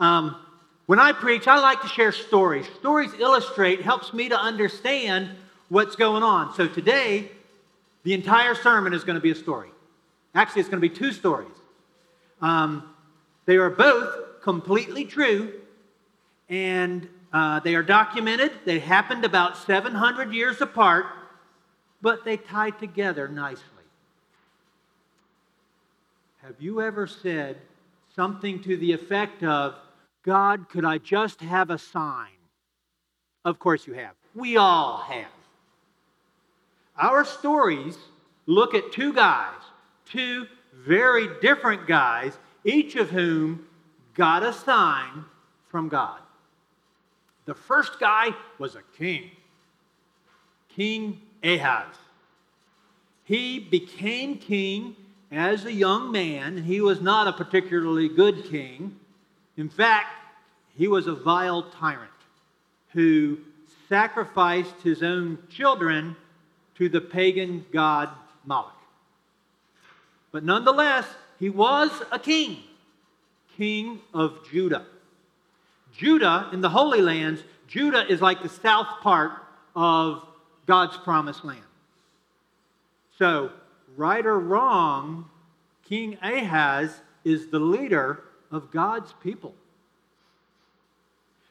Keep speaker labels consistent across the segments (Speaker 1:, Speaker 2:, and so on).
Speaker 1: Um, when I preach, I like to share stories. Stories illustrate, helps me to understand what's going on. So today, the entire sermon is going to be a story. Actually, it's going to be two stories. Um, they are both completely true, and uh, they are documented. They happened about 700 years apart, but they tie together nicely. Have you ever said something to the effect of, God, could I just have a sign? Of course you have. We all have. Our stories look at two guys, two very different guys, each of whom got a sign from God. The first guy was a king, King Ahaz. He became king as a young man. He was not a particularly good king. In fact, he was a vile tyrant who sacrificed his own children to the pagan god Moloch. But nonetheless, he was a king, king of Judah. Judah, in the Holy Lands, Judah is like the south part of God's promised land. So, right or wrong, King Ahaz is the leader of God's people.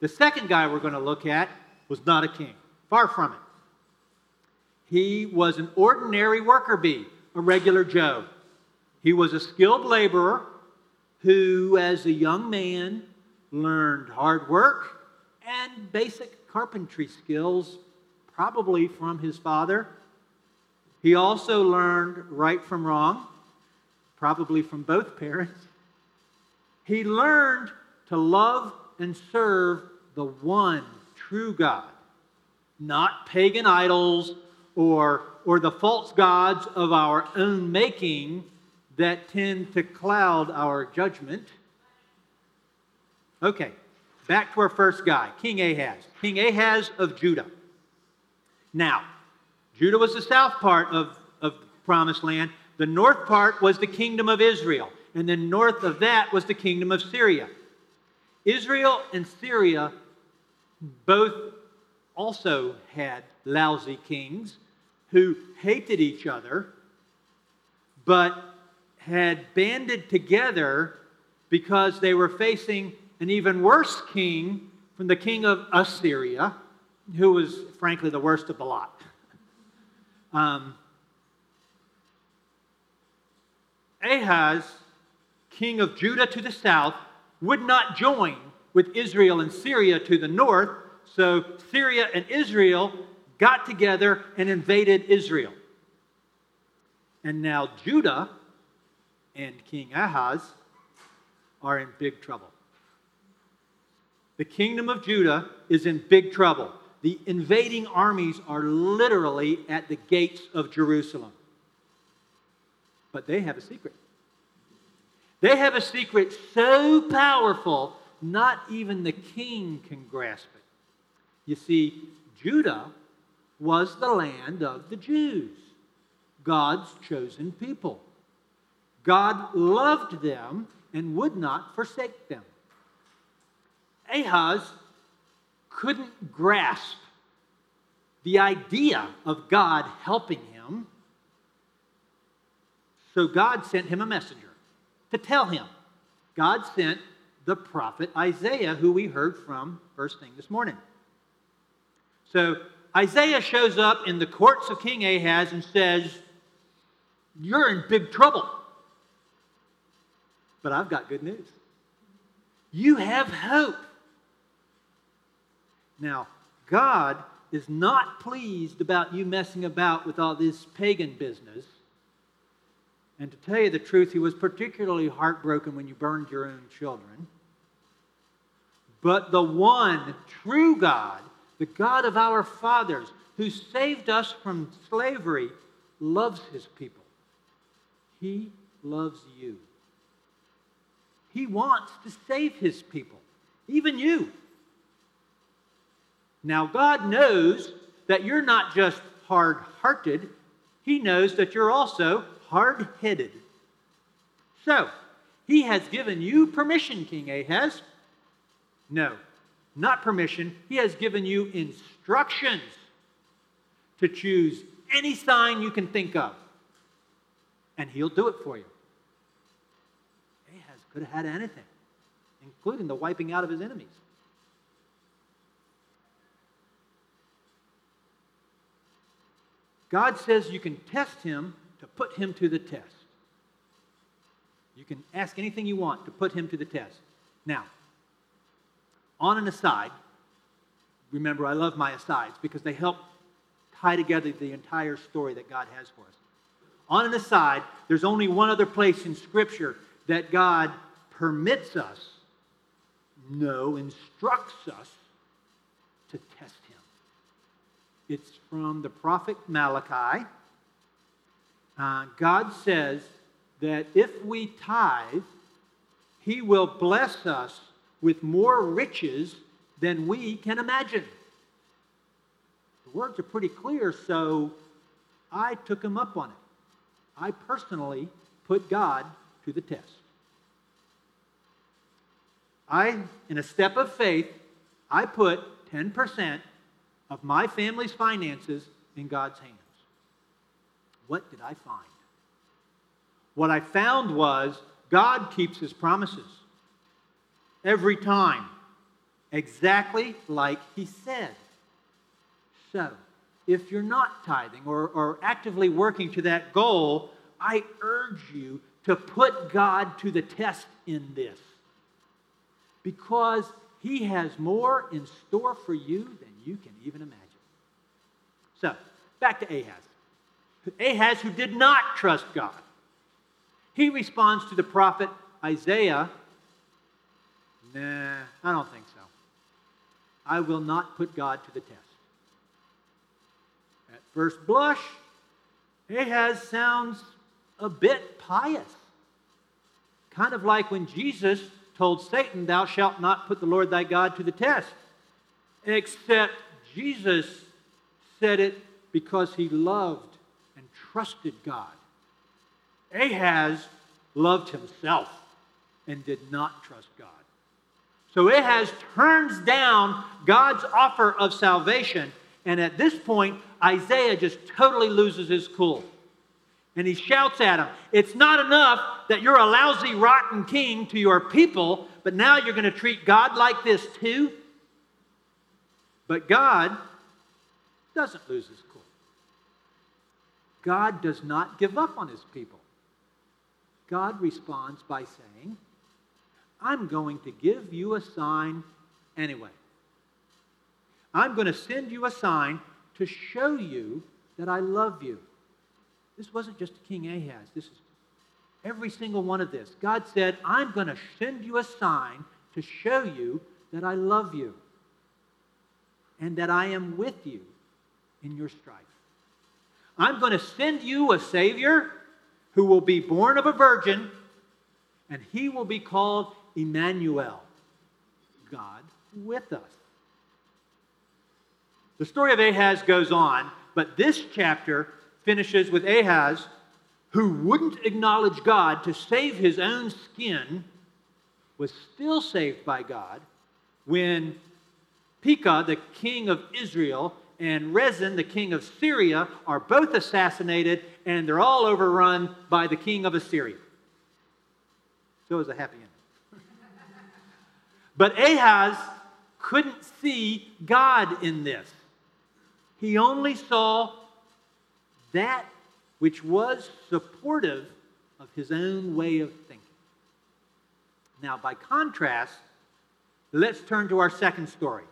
Speaker 1: The second guy we're going to look at was not a king, far from it. He was an ordinary worker bee, a regular Joe. He was a skilled laborer who, as a young man, learned hard work and basic carpentry skills, probably from his father. He also learned right from wrong, probably from both parents. He learned to love and serve the one true God, not pagan idols or, or the false gods of our own making that tend to cloud our judgment. Okay, back to our first guy, King Ahaz. King Ahaz of Judah. Now, Judah was the south part of, of promised land. The north part was the kingdom of Israel. And then north of that was the kingdom of Syria. Israel and Syria both also had lousy kings who hated each other, but had banded together because they were facing an even worse king from the king of Assyria, who was, frankly, the worst of the lot. Um, Ahaz, king of Judah to the south, would not join with Israel and Syria to the north, so Syria and Israel got together and invaded Israel. And now Judah and King Ahaz are in big trouble. The kingdom of Judah is in big trouble. The invading armies are literally at the gates of Jerusalem. But they have a secret. They have a secret so powerful, not even the king can grasp it. You see, Judah was the land of the Jews, God's chosen people. God loved them and would not forsake them. Ahaz couldn't grasp the idea of God helping him, so God sent him a messenger to tell him. God sent the prophet Isaiah, who we heard from first thing this morning. So Isaiah shows up in the courts of King Ahaz and says, You're in big trouble. But I've got good news. You have hope. Now, God is not pleased about you messing about with all this pagan business. And to tell you the truth, he was particularly heartbroken when you burned your own children. But the one true God the God of our fathers, who saved us from slavery, loves his people. He loves you. He wants to save his people, even you. Now, God knows that you're not just hard hearted, He knows that you're also hard headed. So, He has given you permission, King Ahaz, No, not permission. He has given you instructions to choose any sign you can think of, and he'll do it for you. Ahaz could have had anything, including the wiping out of his enemies. God says you can test him put him to the test. You can ask anything you want to put him to the test. Now, on an aside, remember I love my asides because they help tie together the entire story that God has for us. On an aside, there's only one other place in Scripture that God permits us, no, instructs us to test Him. It's from the prophet Malachi. Uh, God says that if we tithe, He will bless us with more riches than we can imagine. The words are pretty clear, so I took him up on it. I personally put God to the test. I, in a step of faith, I put 10% of my family's finances in God's hands. What did I find? What I found was God keeps his promises every time, exactly like he said. So, if you're not tithing or, or actively working to that goal, I urge you to put God to the test in this. Because he has more in store for you than you can even imagine. So, back to Ahaz. Ahaz, who did not trust God, he responds to the prophet Isaiah Nah, I don't think so. I will not put God to the test. At first blush, Ahaz sounds a bit pious. Kind of like when Jesus told Satan, Thou shalt not put the Lord thy God to the test. Except Jesus said it because he loved trusted God. Ahaz loved himself and did not trust God. So Ahaz turns down God's offer of salvation. And at this point, Isaiah just totally loses his cool. And he shouts at him, It's not enough that you're a lousy, rotten king to your people, but now you're going to treat God like this too? But God doesn't lose his cool. God does not give up on his people. God responds by saying, I'm going to give you a sign anyway. I'm going to send you a sign to show you that I love you. This wasn't just King Ahaz. This is every single one of this. God said, I'm going to send you a sign to show you that I love you and that I am with you in your strife. I'm going to send you a Savior who will be born of a virgin, and he will be called Emmanuel, God with us. The story of Ahaz goes on, but this chapter finishes with Ahaz, who wouldn't acknowledge God to save his own skin, was still saved by God when Pekah, the king of Israel, and Rezin, the king of Syria, are both assassinated, and they're all overrun by the king of Assyria. So it was a happy ending. But Ahaz couldn't see God in this. He only saw that which was supportive of his own way of thinking. Now, by contrast, let's turn to our second story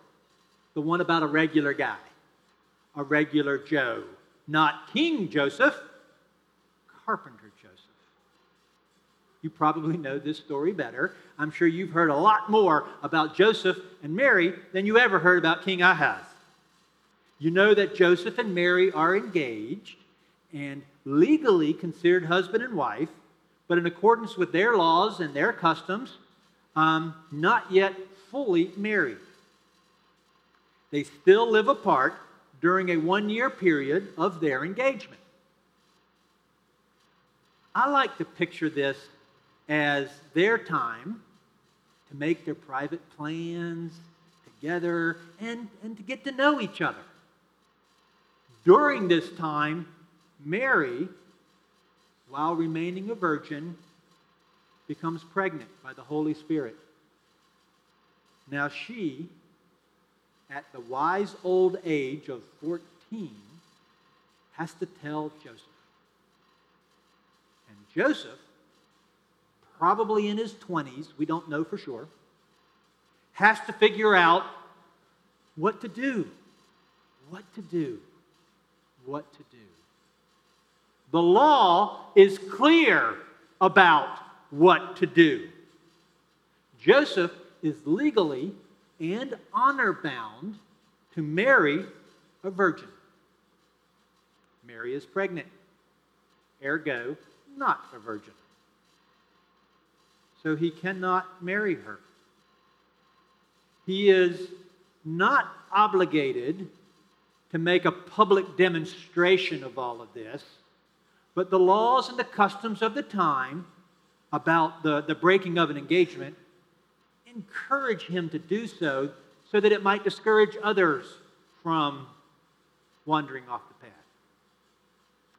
Speaker 1: the one about a regular guy, a regular Joe. Not King Joseph, Carpenter Joseph. You probably know this story better. I'm sure you've heard a lot more about Joseph and Mary than you ever heard about King Ahaz. You know that Joseph and Mary are engaged and legally considered husband and wife, but in accordance with their laws and their customs, um, not yet fully married. They still live apart during a one year period of their engagement. I like to picture this as their time to make their private plans together and, and to get to know each other. During this time, Mary, while remaining a virgin, becomes pregnant by the Holy Spirit. Now she, at the wise old age of 14, has to tell Joseph. And Joseph, probably in his 20s, we don't know for sure, has to figure out what to do. What to do. What to do. The law is clear about what to do. Joseph is legally and honor bound to marry a virgin. Mary is pregnant, ergo, not a virgin. So he cannot marry her. He is not obligated to make a public demonstration of all of this, but the laws and the customs of the time about the, the breaking of an engagement, encourage him to do so so that it might discourage others from wandering off the path.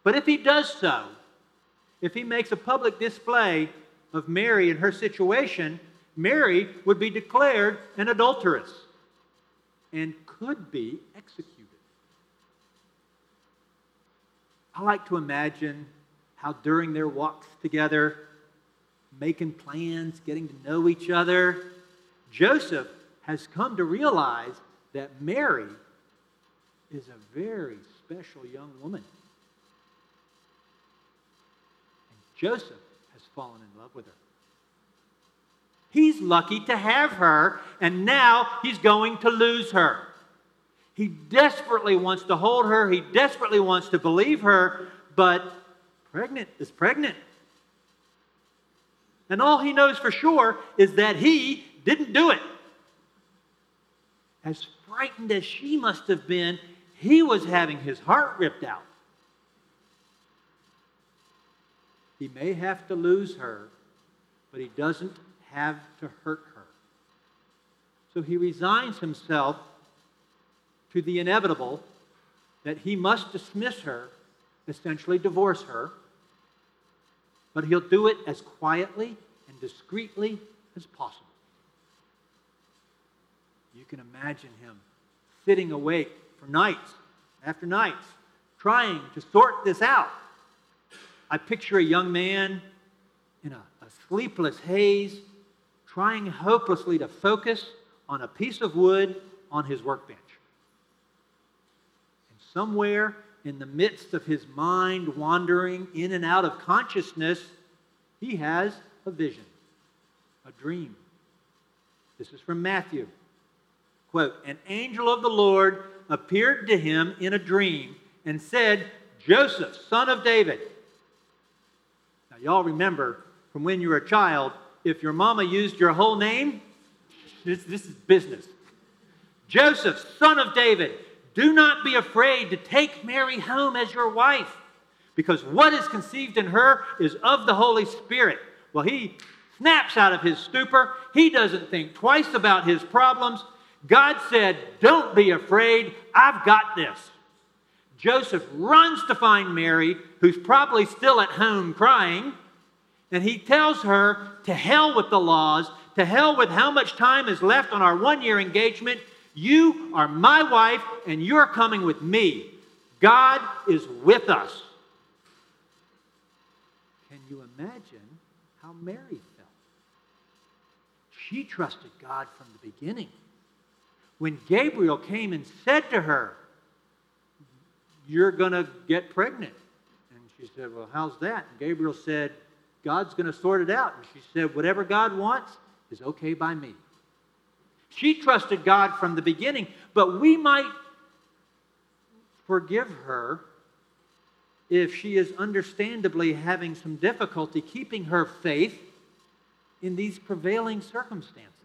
Speaker 1: But if he does so, if he makes a public display of Mary and her situation, Mary would be declared an adulteress and could be executed. I like to imagine how during their walks together, making plans, getting to know each other, Joseph has come to realize that Mary is a very special young woman. And Joseph has fallen in love with her. He's lucky to have her, and now he's going to lose her. He desperately wants to hold her, he desperately wants to believe her, but pregnant is pregnant. And all he knows for sure is that he didn't do it. As frightened as she must have been, he was having his heart ripped out. He may have to lose her, but he doesn't have to hurt her. So he resigns himself to the inevitable that he must dismiss her, essentially divorce her, but he'll do it as quietly and discreetly as possible. You can imagine him sitting awake for nights after nights, trying to sort this out. I picture a young man in a, a sleepless haze, trying hopelessly to focus on a piece of wood on his workbench. And somewhere in the midst of his mind wandering in and out of consciousness, he has a vision, a dream. This is from Matthew. Quote, An angel of the Lord appeared to him in a dream and said, Joseph, son of David. Now, y'all remember from when you were a child, if your mama used your whole name, this, this is business. Joseph, son of David, do not be afraid to take Mary home as your wife, because what is conceived in her is of the Holy Spirit. Well, he snaps out of his stupor. He doesn't think twice about his problems. God said, Don't be afraid, I've got this. Joseph runs to find Mary, who's probably still at home crying, and he tells her, To hell with the laws, to hell with how much time is left on our one year engagement. You are my wife, and you're coming with me. God is with us. Can you imagine how Mary felt? She trusted God from the beginning when Gabriel came and said to her, You're going to get pregnant. And she said, Well, how's that? And Gabriel said, God's going to sort it out. And she said, Whatever God wants is okay by me. She trusted God from the beginning, but we might forgive her if she is understandably having some difficulty keeping her faith in these prevailing circumstances.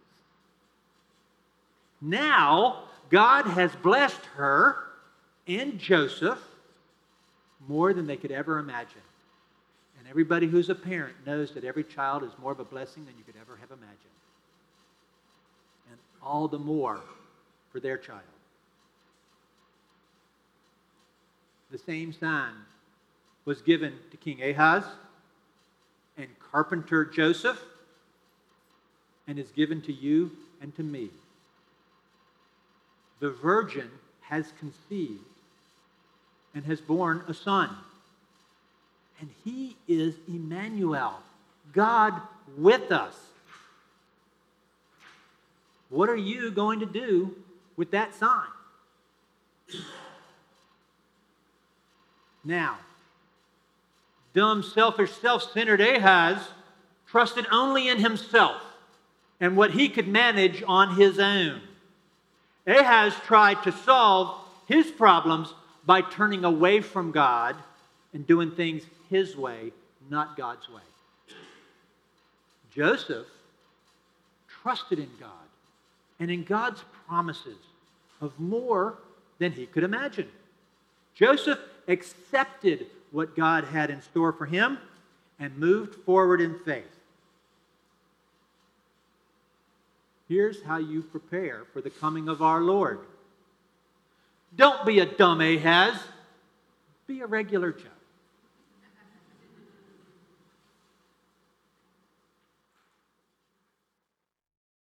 Speaker 1: Now, God has blessed her and Joseph more than they could ever imagine. And everybody who's a parent knows that every child is more of a blessing than you could ever have imagined. And all the more for their child. The same sign was given to King Ahaz and carpenter Joseph and is given to you and to me. The virgin has conceived and has borne a son. And he is Emmanuel, God with us. What are you going to do with that sign? Now, dumb, selfish, self centered Ahaz trusted only in himself and what he could manage on his own. Ahaz tried to solve his problems by turning away from God and doing things his way, not God's way. Joseph trusted in God and in God's promises of more than he could imagine. Joseph accepted what God had in store for him and moved forward in faith. Here's how you prepare for the coming of our Lord. Don't be a dumb Ahaz, be a regular Joe.